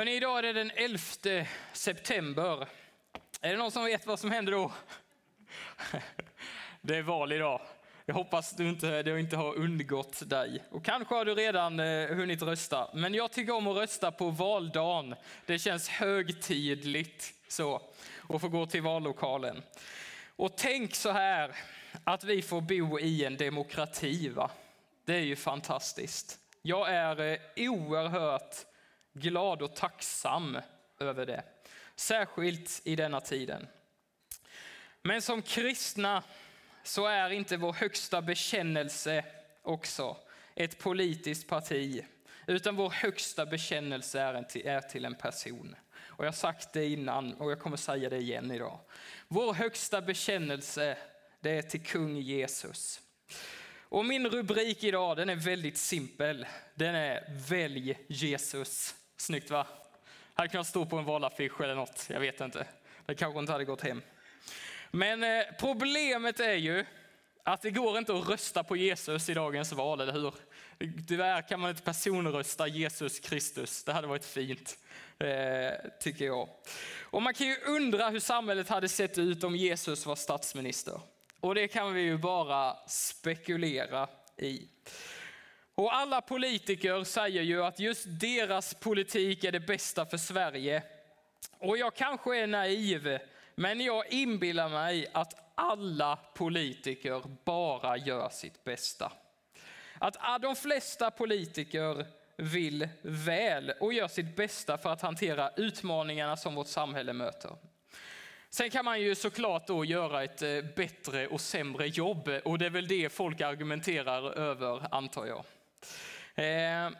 Hörrni, idag är det den 11 september. Är det någon som vet vad som händer då? Det är val idag. Jag hoppas du inte, det inte har undgått dig. Och kanske har du redan eh, hunnit rösta. Men jag tycker om att rösta på valdagen. Det känns högtidligt så. att få gå till vallokalen. Och tänk så här, att vi får bo i en demokrati. Va? Det är ju fantastiskt. Jag är eh, oerhört glad och tacksam över det. Särskilt i denna tiden. Men som kristna så är inte vår högsta bekännelse också ett politiskt parti, utan vår högsta bekännelse är, till, är till en person. Och jag har sagt det innan och jag kommer säga det igen idag. Vår högsta bekännelse det är till kung Jesus. Och min rubrik idag den är väldigt simpel. Den är Välj Jesus. Snyggt va? Hade kunnat stå på en valaffisch eller något, jag vet inte. Det kanske inte hade gått hem. Men eh, problemet är ju att det går inte att rösta på Jesus i dagens val, eller hur? Tyvärr kan man inte personrösta Jesus Kristus. Det hade varit fint, eh, tycker jag. Och man kan ju undra hur samhället hade sett ut om Jesus var statsminister. Och det kan vi ju bara spekulera i. Och alla politiker säger ju att just deras politik är det bästa för Sverige. Och jag kanske är naiv, men jag inbillar mig att alla politiker bara gör sitt bästa. Att ah, de flesta politiker vill väl och gör sitt bästa för att hantera utmaningarna som vårt samhälle möter. Sen kan man ju såklart då göra ett eh, bättre och sämre jobb och det är väl det folk argumenterar över antar jag. Eh,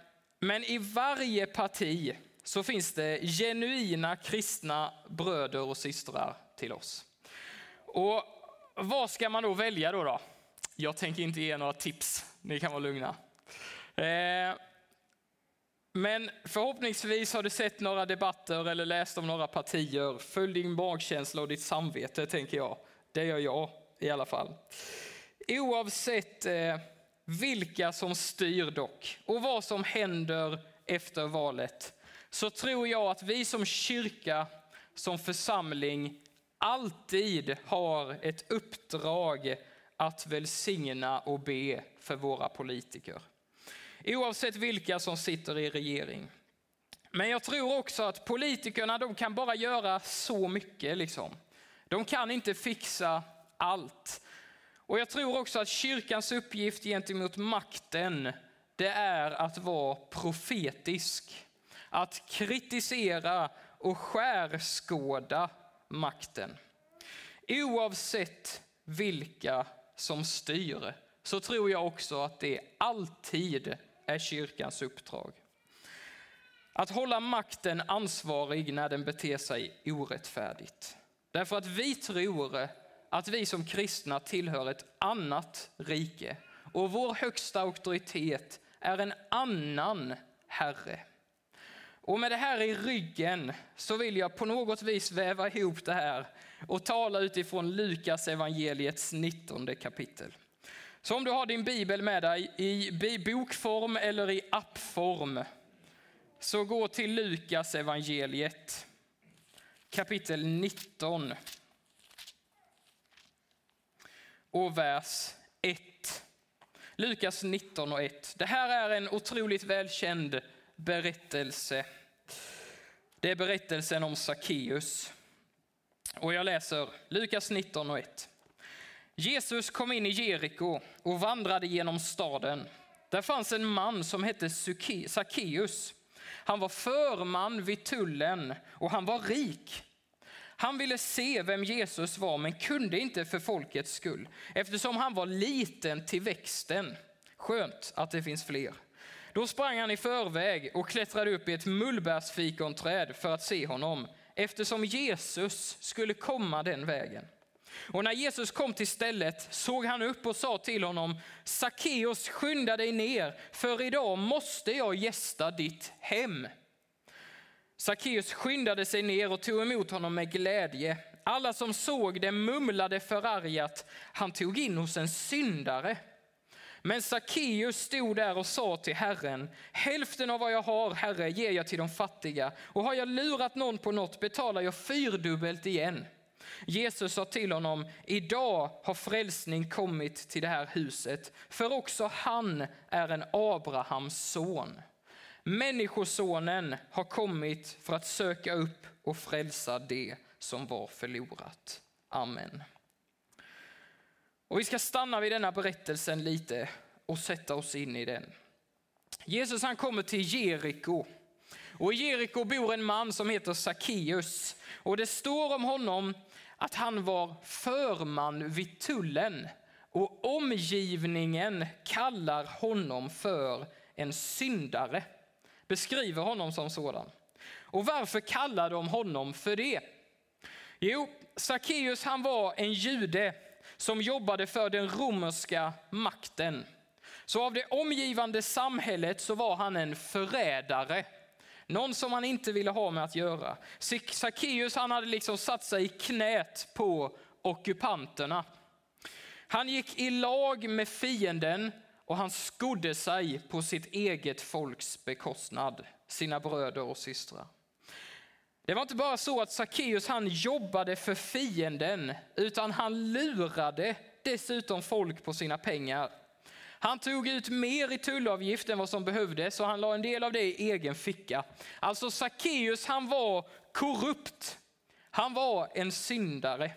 men i varje parti så finns det genuina kristna bröder och systrar till oss. Och vad ska man då välja då? då? Jag tänker inte ge några tips, ni kan vara lugna. Eh, men förhoppningsvis har du sett några debatter eller läst om några partier. Följ din magkänsla och ditt samvete, tänker jag. Det gör jag i alla fall. Oavsett eh, vilka som styr dock och vad som händer efter valet så tror jag att vi som kyrka, som församling alltid har ett uppdrag att välsigna och be för våra politiker. Oavsett vilka som sitter i regering. Men jag tror också att politikerna de kan bara göra så mycket. Liksom. De kan inte fixa allt. Och jag tror också att kyrkans uppgift gentemot makten, det är att vara profetisk. Att kritisera och skärskåda makten. Oavsett vilka som styr så tror jag också att det alltid är kyrkans uppdrag. Att hålla makten ansvarig när den beter sig orättfärdigt. Därför att vi tror att vi som kristna tillhör ett annat rike och vår högsta auktoritet är en annan Herre. Och med det här i ryggen så vill jag på något vis väva ihop det här och tala utifrån Lukas evangeliets 19 kapitel. Så om du har din bibel med dig i bokform eller i appform så gå till Lukas evangeliet kapitel 19 och vers 1. Lukas 19 och 1. Det här är en otroligt välkänd berättelse. Det är berättelsen om Sackeus. Och jag läser Lukas 19 och 1. Jesus kom in i Jeriko och vandrade genom staden. Där fanns en man som hette Sackeus. Han var förman vid tullen och han var rik. Han ville se vem Jesus var men kunde inte för folkets skull eftersom han var liten till växten. Skönt att det finns fler. Då sprang han i förväg och klättrade upp i ett mullbärsfikonträd för att se honom eftersom Jesus skulle komma den vägen. Och när Jesus kom till stället såg han upp och sa till honom, Sackeus skynda dig ner, för idag måste jag gästa ditt hem. Sackeus skyndade sig ner och tog emot honom med glädje. Alla som såg det mumlade förargat, han tog in hos en syndare. Men Sackeus stod där och sa till Herren, hälften av vad jag har, Herre, ger jag till de fattiga. Och har jag lurat någon på något betalar jag fyrdubbelt igen. Jesus sa till honom, idag har frälsning kommit till det här huset, för också han är en Abrahams son. Människosonen har kommit för att söka upp och frälsa det som var förlorat. Amen. Och vi ska stanna vid denna berättelsen lite och sätta oss in i den. Jesus han kommer till Jeriko. Och i Jeriko bor en man som heter Sackeus. Och det står om honom att han var förman vid tullen. Och omgivningen kallar honom för en syndare. Beskriver honom som sådan. Och varför kallar de honom för det? Jo, Sackeus han var en jude som jobbade för den romerska makten. Så av det omgivande samhället så var han en förrädare. Någon som han inte ville ha med att göra. Sackeus han hade liksom satt sig i knät på ockupanterna. Han gick i lag med fienden och han skodde sig på sitt eget folks bekostnad, sina bröder och systrar. Det var inte bara så att Sackeus han jobbade för fienden, utan han lurade dessutom folk på sina pengar. Han tog ut mer i tullavgift än vad som behövdes och han la en del av det i egen ficka. Alltså Sackeus han var korrupt. Han var en syndare.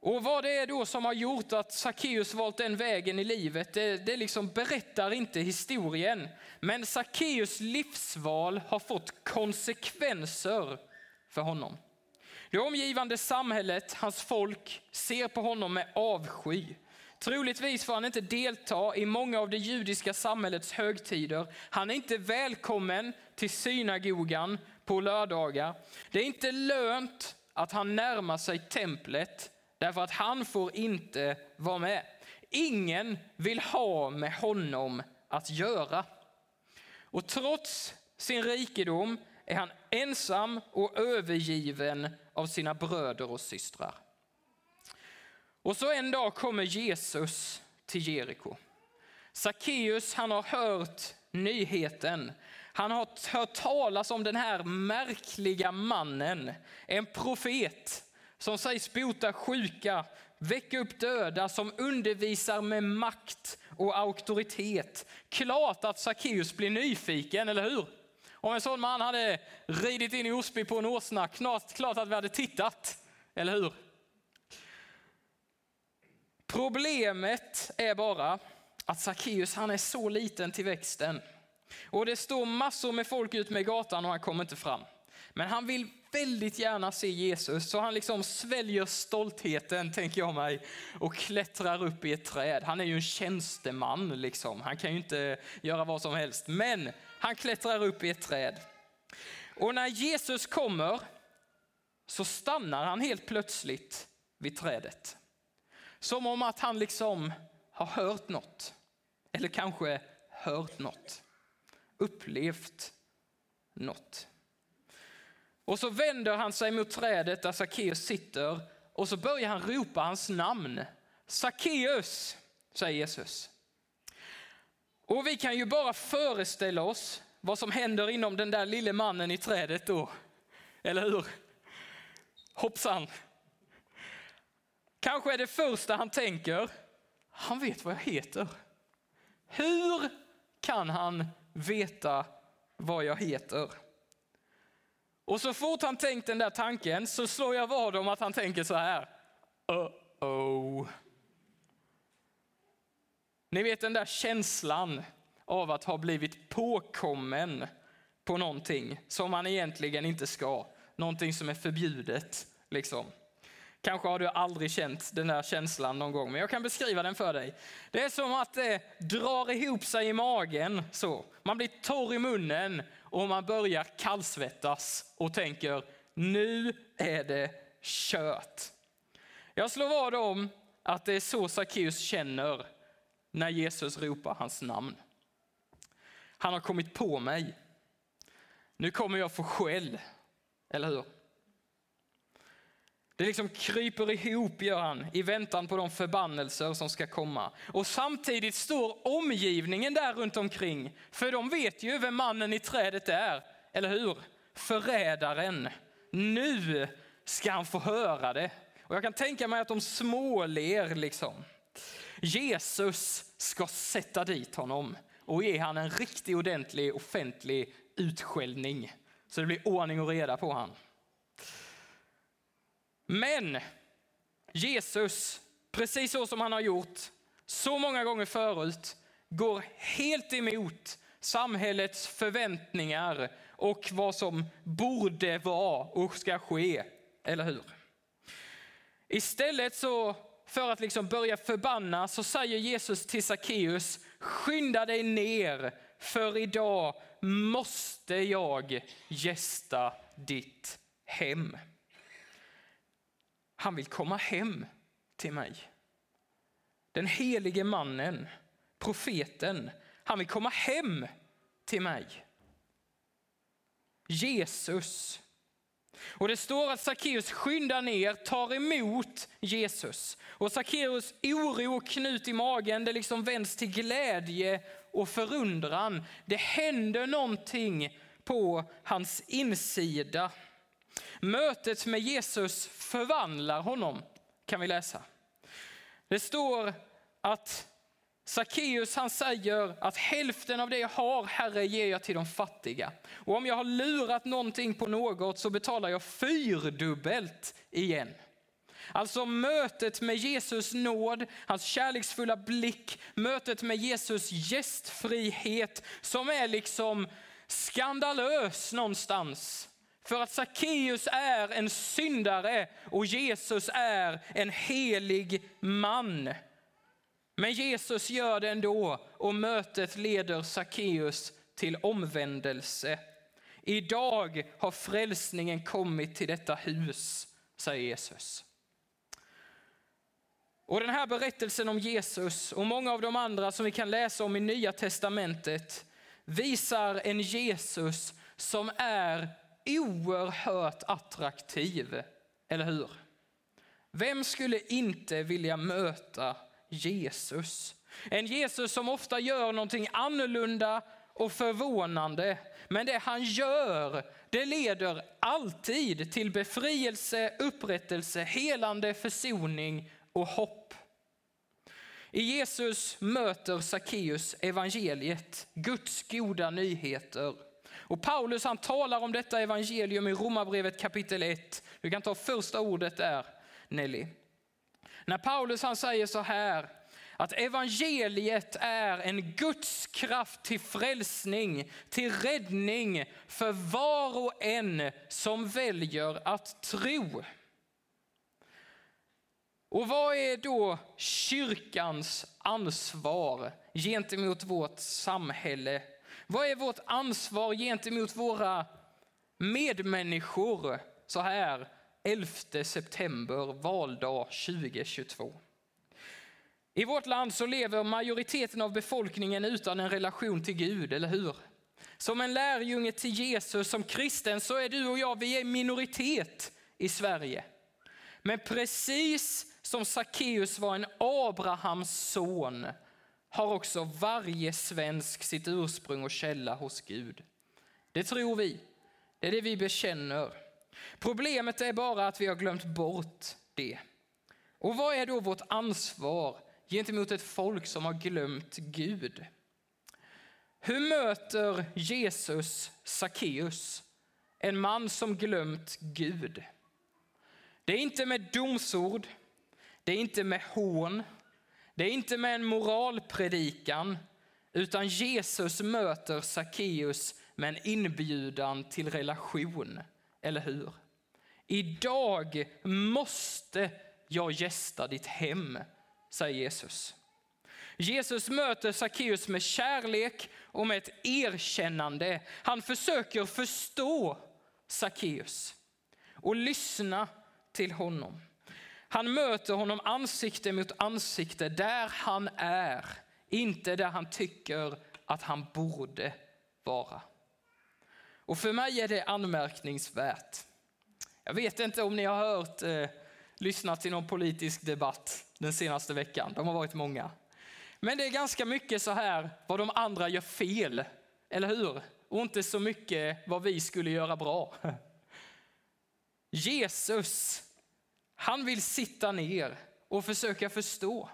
Och vad det är då som har gjort att Sackeus valt den vägen i livet, det, det liksom berättar inte historien. Men Sackeus livsval har fått konsekvenser för honom. Det omgivande samhället, hans folk, ser på honom med avsky. Troligtvis får han inte delta i många av det judiska samhällets högtider. Han är inte välkommen till synagogan på lördagar. Det är inte lönt att han närmar sig templet därför att han får inte vara med. Ingen vill ha med honom att göra. Och trots sin rikedom är han ensam och övergiven av sina bröder och systrar. Och så en dag kommer Jesus till Jeriko. Sackeus han har hört nyheten. Han har hört talas om den här märkliga mannen, en profet som sägs bota sjuka, väcka upp döda, som undervisar med makt och auktoritet. Klart att Sackeus blir nyfiken, eller hur? Om en sån man hade ridit in i Osby på en åsna, klart, klart att vi hade tittat, eller hur? Problemet är bara att Sackeus han är så liten till växten. Och det står massor med folk ut med gatan och han kommer inte fram. Men han vill väldigt gärna se Jesus så han liksom sväljer stoltheten, tänker jag mig, och klättrar upp i ett träd. Han är ju en tjänsteman, liksom. han kan ju inte göra vad som helst. Men han klättrar upp i ett träd. Och när Jesus kommer så stannar han helt plötsligt vid trädet. Som om att han liksom har hört något. Eller kanske hört något. Upplevt något. Och så vänder han sig mot trädet där Sackeus sitter och så börjar han ropa hans namn. Sackeus, säger Jesus. Och vi kan ju bara föreställa oss vad som händer inom den där lille mannen i trädet då. Eller hur? Hoppsan. Kanske är det första han tänker, han vet vad jag heter. Hur kan han veta vad jag heter? Och så fort han tänkt den där tanken så slår jag vad om att han tänker så här. Uh-oh. Ni vet den där känslan av att ha blivit påkommen på någonting som man egentligen inte ska. Någonting som är förbjudet. Liksom. Kanske har du aldrig känt den där känslan någon gång, men jag kan beskriva den för dig. Det är som att det drar ihop sig i magen. så. Man blir torr i munnen och man börjar kallsvettas och tänker nu är det kört. Jag slår vad om att det är så Sackeus känner när Jesus ropar hans namn. Han har kommit på mig. Nu kommer jag få skäll, eller hur? Det liksom kryper ihop gör han i väntan på de förbannelser som ska komma. Och samtidigt står omgivningen där runt omkring. För de vet ju vem mannen i trädet är, eller hur? Förrädaren. Nu ska han få höra det. Och jag kan tänka mig att de småler liksom. Jesus ska sätta dit honom och ge han en riktig ordentlig offentlig utskällning. Så det blir ordning och reda på han. Men Jesus, precis så som han har gjort så många gånger förut, går helt emot samhällets förväntningar och vad som borde vara och ska ske. Eller hur? Istället så, för att liksom börja förbanna, så säger Jesus till Sackeus, skynda dig ner, för idag måste jag gästa ditt hem. Han vill komma hem till mig. Den helige mannen, profeten, han vill komma hem till mig. Jesus. Och det står att Sackeus skyndar ner, tar emot Jesus. Och Sackeus oro och knut i magen, det liksom vänds till glädje och förundran. Det händer någonting på hans insida. Mötet med Jesus förvandlar honom, kan vi läsa. Det står att Sackeus han säger att hälften av det jag har, Herre, ger jag till de fattiga. Och om jag har lurat någonting på något så betalar jag fyrdubbelt igen. Alltså mötet med Jesus nåd, hans kärleksfulla blick, mötet med Jesus gästfrihet som är liksom skandalös någonstans. För att Sackeus är en syndare och Jesus är en helig man. Men Jesus gör det ändå och mötet leder Sackeus till omvändelse. Idag har frälsningen kommit till detta hus, säger Jesus. Och den här berättelsen om Jesus och många av de andra som vi kan läsa om i Nya Testamentet visar en Jesus som är oerhört attraktiv, eller hur? Vem skulle inte vilja möta Jesus? En Jesus som ofta gör någonting annorlunda och förvånande. Men det han gör, det leder alltid till befrielse, upprättelse, helande, försoning och hopp. I Jesus möter Sackeus evangeliet, Guds goda nyheter. Och Paulus han talar om detta evangelium i Romarbrevet kapitel 1. Du kan ta första ordet där, Nelly. När Paulus han säger så här, att evangeliet är en Guds kraft till frälsning, till räddning för var och en som väljer att tro. Och vad är då kyrkans ansvar gentemot vårt samhälle? Vad är vårt ansvar gentemot våra medmänniskor så här 11 september, valdag 2022? I vårt land så lever majoriteten av befolkningen utan en relation till Gud, eller hur? Som en lärjunge till Jesus, som kristen, så är du och jag, vi är minoritet i Sverige. Men precis som Sackeus var en Abrahams son har också varje svensk sitt ursprung och källa hos Gud. Det tror vi. Det är det vi bekänner. Problemet är bara att vi har glömt bort det. Och vad är då vårt ansvar gentemot ett folk som har glömt Gud? Hur möter Jesus Sackeus, en man som glömt Gud? Det är inte med domsord, det är inte med hån, det är inte med en moralpredikan, utan Jesus möter Sackeus med en inbjudan till relation. Eller hur? Idag måste jag gästa ditt hem, säger Jesus. Jesus möter Sackeus med kärlek och med ett erkännande. Han försöker förstå Sackeus och lyssna till honom. Han möter honom ansikte mot ansikte där han är, inte där han tycker att han borde vara. Och för mig är det anmärkningsvärt. Jag vet inte om ni har hört eh, lyssnat till någon politisk debatt den senaste veckan. De har varit många. Men det är ganska mycket så här vad de andra gör fel, eller hur? Och inte så mycket vad vi skulle göra bra. Jesus, han vill sitta ner och försöka förstå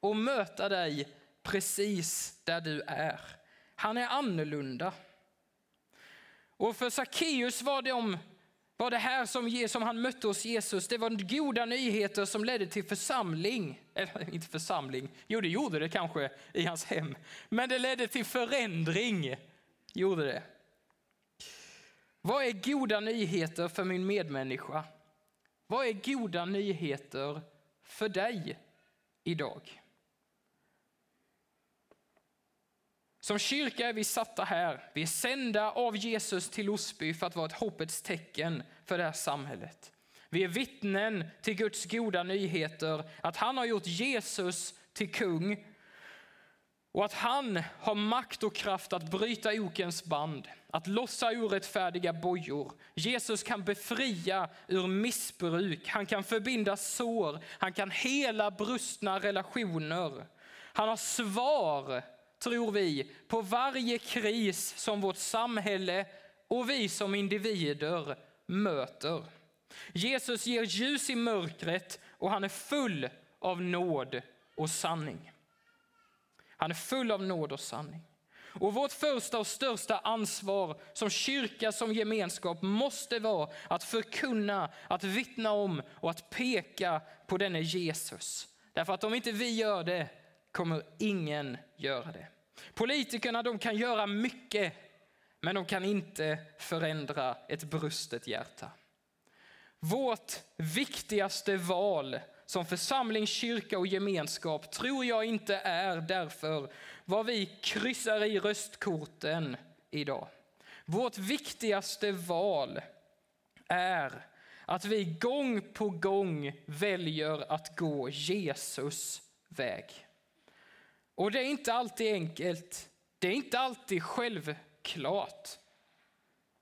och möta dig precis där du är. Han är annorlunda. Och för Sackeus var det, var det här som, som han mötte hos Jesus, det var goda nyheter som ledde till församling. Eller inte församling, jo det gjorde det kanske i hans hem. Men det ledde till förändring, gjorde det. Vad är goda nyheter för min medmänniska? Vad är goda nyheter för dig idag? Som kyrka är vi satta här. Vi är sända av Jesus till Osby för att vara ett hoppets tecken för det här samhället. Vi är vittnen till Guds goda nyheter, att han har gjort Jesus till kung och att han har makt och kraft att bryta okens band, att lossa orättfärdiga bojor. Jesus kan befria ur missbruk, han kan förbinda sår, han kan hela brustna relationer. Han har svar tror vi, på varje kris som vårt samhälle och vi som individer möter. Jesus ger ljus i mörkret och han är full av nåd och sanning. Han är full av nåd och sanning. Och vårt första och största ansvar som kyrka, som gemenskap måste vara att förkunna, att vittna om och att peka på denne Jesus. Därför att om inte vi gör det kommer ingen göra det. Politikerna de kan göra mycket, men de kan inte förändra ett brustet hjärta. Vårt viktigaste val som församling, kyrka och gemenskap tror jag inte är därför vad vi kryssar i röstkorten idag. Vårt viktigaste val är att vi gång på gång väljer att gå Jesus väg. Och det är inte alltid enkelt. Det är inte alltid självklart.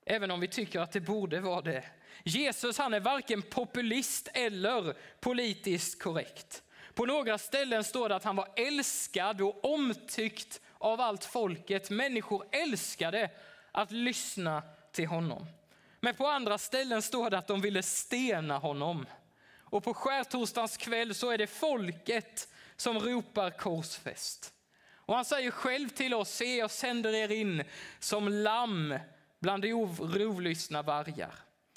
Även om vi tycker att det borde vara det. Jesus han är varken populist eller politiskt korrekt. På några ställen står det att han var älskad och omtyckt av allt folket. Människor älskade att lyssna till honom. Men på andra ställen står det att de ville stena honom. Och på skärtorsdagens kväll så är det folket som ropar korsfäst. Och han säger själv till oss, se jag sänder er in som lamm bland rovlystna vargar.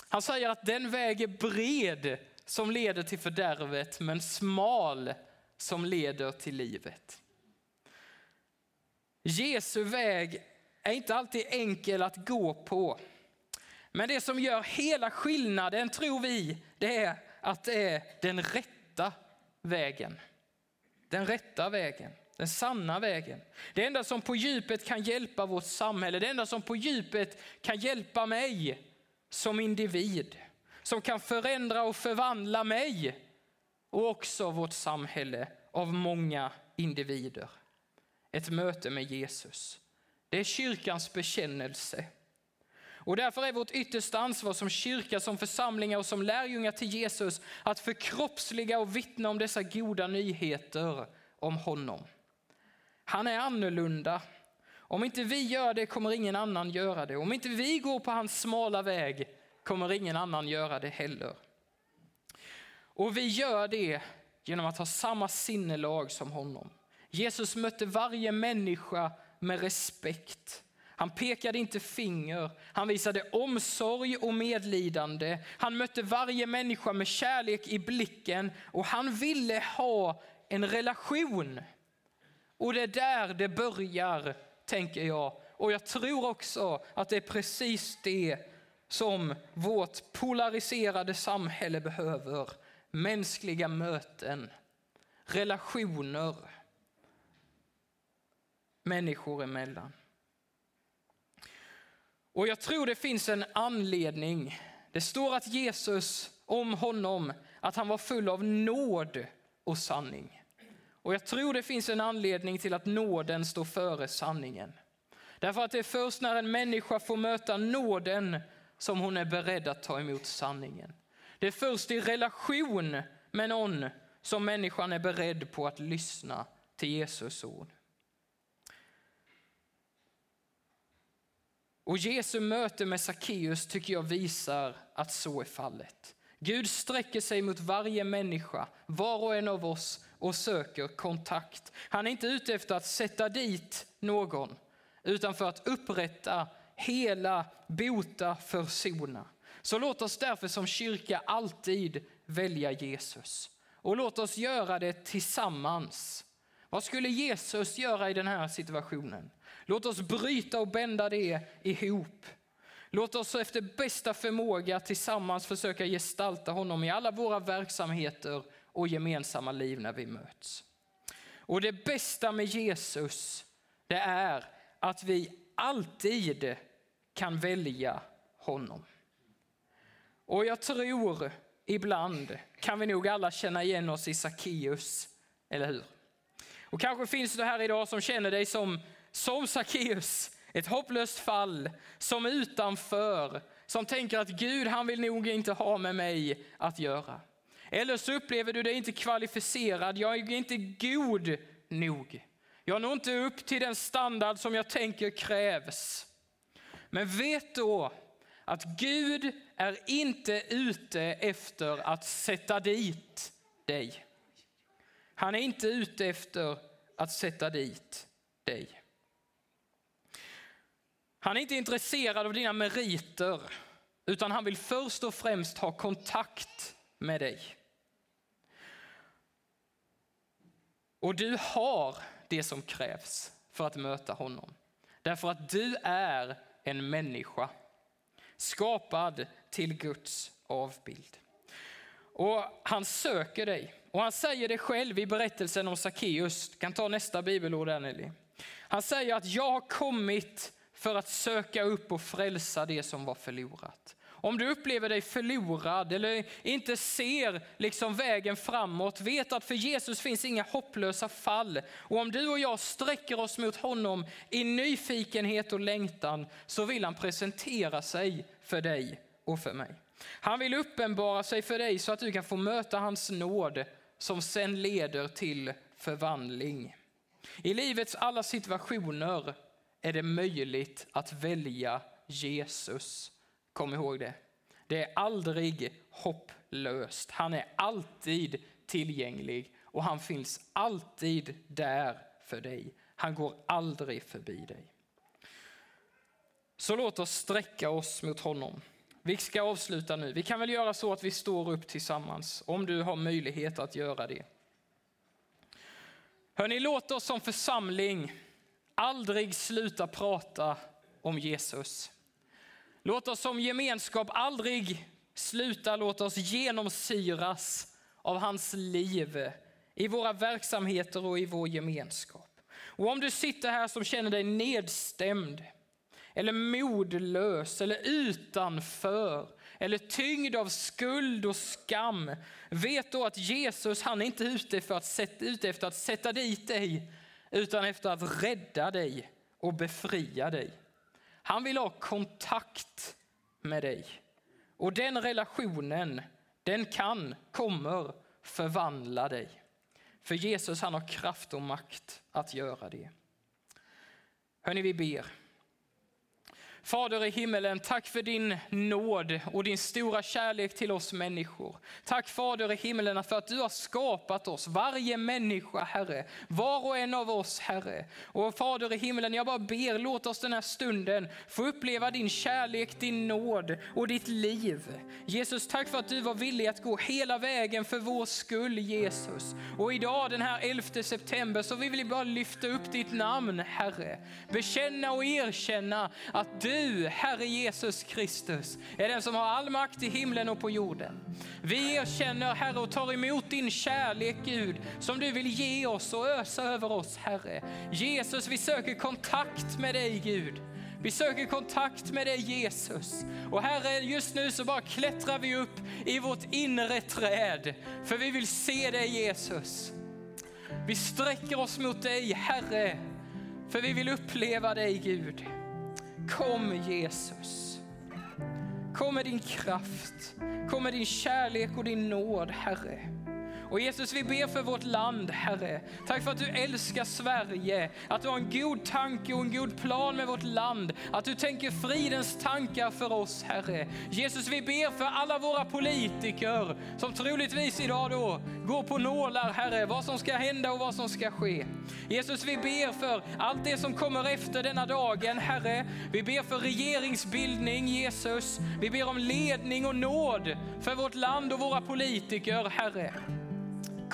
Han säger att den väg är bred som leder till fördärvet, men smal som leder till livet. Jesu väg är inte alltid enkel att gå på. Men det som gör hela skillnaden, tror vi, det är att det är den rätta vägen. Den rätta vägen, den sanna vägen. Det enda som på djupet kan hjälpa vårt samhälle, det enda som på djupet kan hjälpa mig som individ, som kan förändra och förvandla mig och också vårt samhälle av många individer. Ett möte med Jesus. Det är kyrkans bekännelse. Och därför är vårt yttersta ansvar som kyrka, som församlingar och som lärjungar till Jesus att förkroppsliga och vittna om dessa goda nyheter om honom. Han är annorlunda. Om inte vi gör det kommer ingen annan göra det. Om inte vi går på hans smala väg kommer ingen annan göra det heller. Och vi gör det genom att ha samma sinnelag som honom. Jesus mötte varje människa med respekt. Han pekade inte finger, han visade omsorg och medlidande. Han mötte varje människa med kärlek i blicken och han ville ha en relation. Och det är där det börjar, tänker jag. Och jag tror också att det är precis det som vårt polariserade samhälle behöver. Mänskliga möten, relationer människor emellan. Och jag tror det finns en anledning. Det står att Jesus om honom, att han var full av nåd och sanning. Och jag tror det finns en anledning till att nåden står före sanningen. Därför att det är först när en människa får möta nåden som hon är beredd att ta emot sanningen. Det är först i relation med någon som människan är beredd på att lyssna till Jesus ord. Och Jesu möte med Sackeus tycker jag visar att så är fallet. Gud sträcker sig mot varje människa, var och en av oss, och söker kontakt. Han är inte ute efter att sätta dit någon, utan för att upprätta, hela, bota, försona. Så låt oss därför som kyrka alltid välja Jesus. Och låt oss göra det tillsammans. Vad skulle Jesus göra i den här situationen? Låt oss bryta och bända det ihop. Låt oss efter bästa förmåga tillsammans försöka gestalta honom i alla våra verksamheter och gemensamma liv när vi möts. Och det bästa med Jesus, det är att vi alltid kan välja honom. Och jag tror ibland kan vi nog alla känna igen oss i Sackeus, eller hur? Och kanske finns du här idag som känner dig som, som Sackeus, ett hopplöst fall, som utanför, som tänker att Gud han vill nog inte ha med mig att göra. Eller så upplever du dig inte kvalificerad, jag är inte god nog. Jag når inte upp till den standard som jag tänker krävs. Men vet då att Gud är inte ute efter att sätta dit dig. Han är inte ute efter att sätta dit dig. Han är inte intresserad av dina meriter, utan han vill först och främst ha kontakt med dig. Och du har det som krävs för att möta honom. Därför att du är en människa skapad till Guds avbild. Och han söker dig. Och han säger det själv i berättelsen om Sackeus. kan ta nästa bibelord Anneli. Han säger att jag har kommit för att söka upp och frälsa det som var förlorat. Om du upplever dig förlorad eller inte ser liksom vägen framåt, vet att för Jesus finns inga hopplösa fall. Och om du och jag sträcker oss mot honom i nyfikenhet och längtan så vill han presentera sig för dig och för mig. Han vill uppenbara sig för dig så att du kan få möta hans nåd som sen leder till förvandling. I livets alla situationer är det möjligt att välja Jesus. Kom ihåg det. Det är aldrig hopplöst. Han är alltid tillgänglig och han finns alltid där för dig. Han går aldrig förbi dig. Så låt oss sträcka oss mot honom. Vi ska avsluta nu. Vi kan väl göra så att vi står upp tillsammans, om du har möjlighet att göra det. Hörni, låt oss som församling aldrig sluta prata om Jesus. Låt oss som gemenskap aldrig sluta låta oss genomsyras av hans liv i våra verksamheter och i vår gemenskap. Och om du sitter här som känner dig nedstämd, eller modlös, eller utanför, eller tyngd av skuld och skam, vet då att Jesus han är inte ute, för att sätta, ute efter att sätta dit dig, utan efter att rädda dig och befria dig. Han vill ha kontakt med dig. Och den relationen, den kan, kommer förvandla dig. För Jesus han har kraft och makt att göra det. Hörni, vi ber. Fader i himmelen, tack för din nåd och din stora kärlek till oss människor. Tack Fader i himmelen för att du har skapat oss, varje människa Herre, var och en av oss Herre. Och Fader i himmelen, jag bara ber, låt oss den här stunden få uppleva din kärlek, din nåd och ditt liv. Jesus, tack för att du var villig att gå hela vägen för vår skull Jesus. Och idag den här 11 september så vill vi bara lyfta upp ditt namn Herre. Bekänna och erkänna att du du, Herre Jesus Kristus, är den som har all makt i himlen och på jorden. Vi erkänner, Herre, och tar emot din kärlek, Gud, som du vill ge oss och ösa över oss, Herre. Jesus, vi söker kontakt med dig, Gud. Vi söker kontakt med dig Jesus. Och Herre, just nu så bara klättrar vi upp i vårt inre träd, för vi vill se dig Jesus. Vi sträcker oss mot dig Herre, för vi vill uppleva dig Gud. Kom Jesus. Kom med din kraft, kom med din kärlek och din nåd Herre. Och Jesus, vi ber för vårt land, Herre. Tack för att du älskar Sverige, att du har en god tanke och en god plan med vårt land, att du tänker fridens tankar för oss, Herre. Jesus, vi ber för alla våra politiker som troligtvis idag då går på nålar, Herre, vad som ska hända och vad som ska ske. Jesus, vi ber för allt det som kommer efter denna dagen, Herre. Vi ber för regeringsbildning, Jesus. Vi ber om ledning och nåd för vårt land och våra politiker, Herre.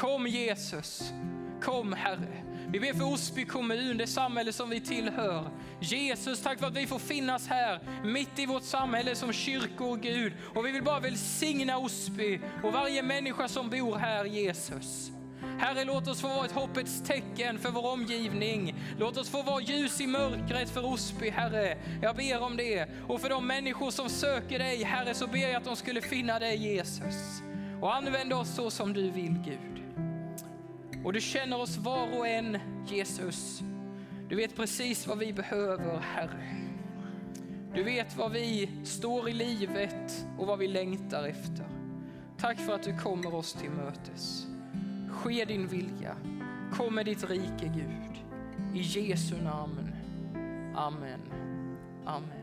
Kom Jesus, kom Herre. Vi ber för Osby kommun, det samhälle som vi tillhör. Jesus, tack för att vi får finnas här mitt i vårt samhälle som kyrkor, Gud. Och vi vill bara välsigna Osby och varje människa som bor här, Jesus. Herre, låt oss få vara ett hoppets tecken för vår omgivning. Låt oss få vara ljus i mörkret för Osby, Herre. Jag ber om det. Och för de människor som söker dig, Herre, så ber jag att de skulle finna dig, Jesus. Och använd oss så som du vill, Gud. Och du känner oss var och en, Jesus. Du vet precis vad vi behöver, Herre. Du vet vad vi står i livet och vad vi längtar efter. Tack för att du kommer oss till mötes. Ske din vilja. Kom med ditt rike, Gud. I Jesu namn. Amen. Amen.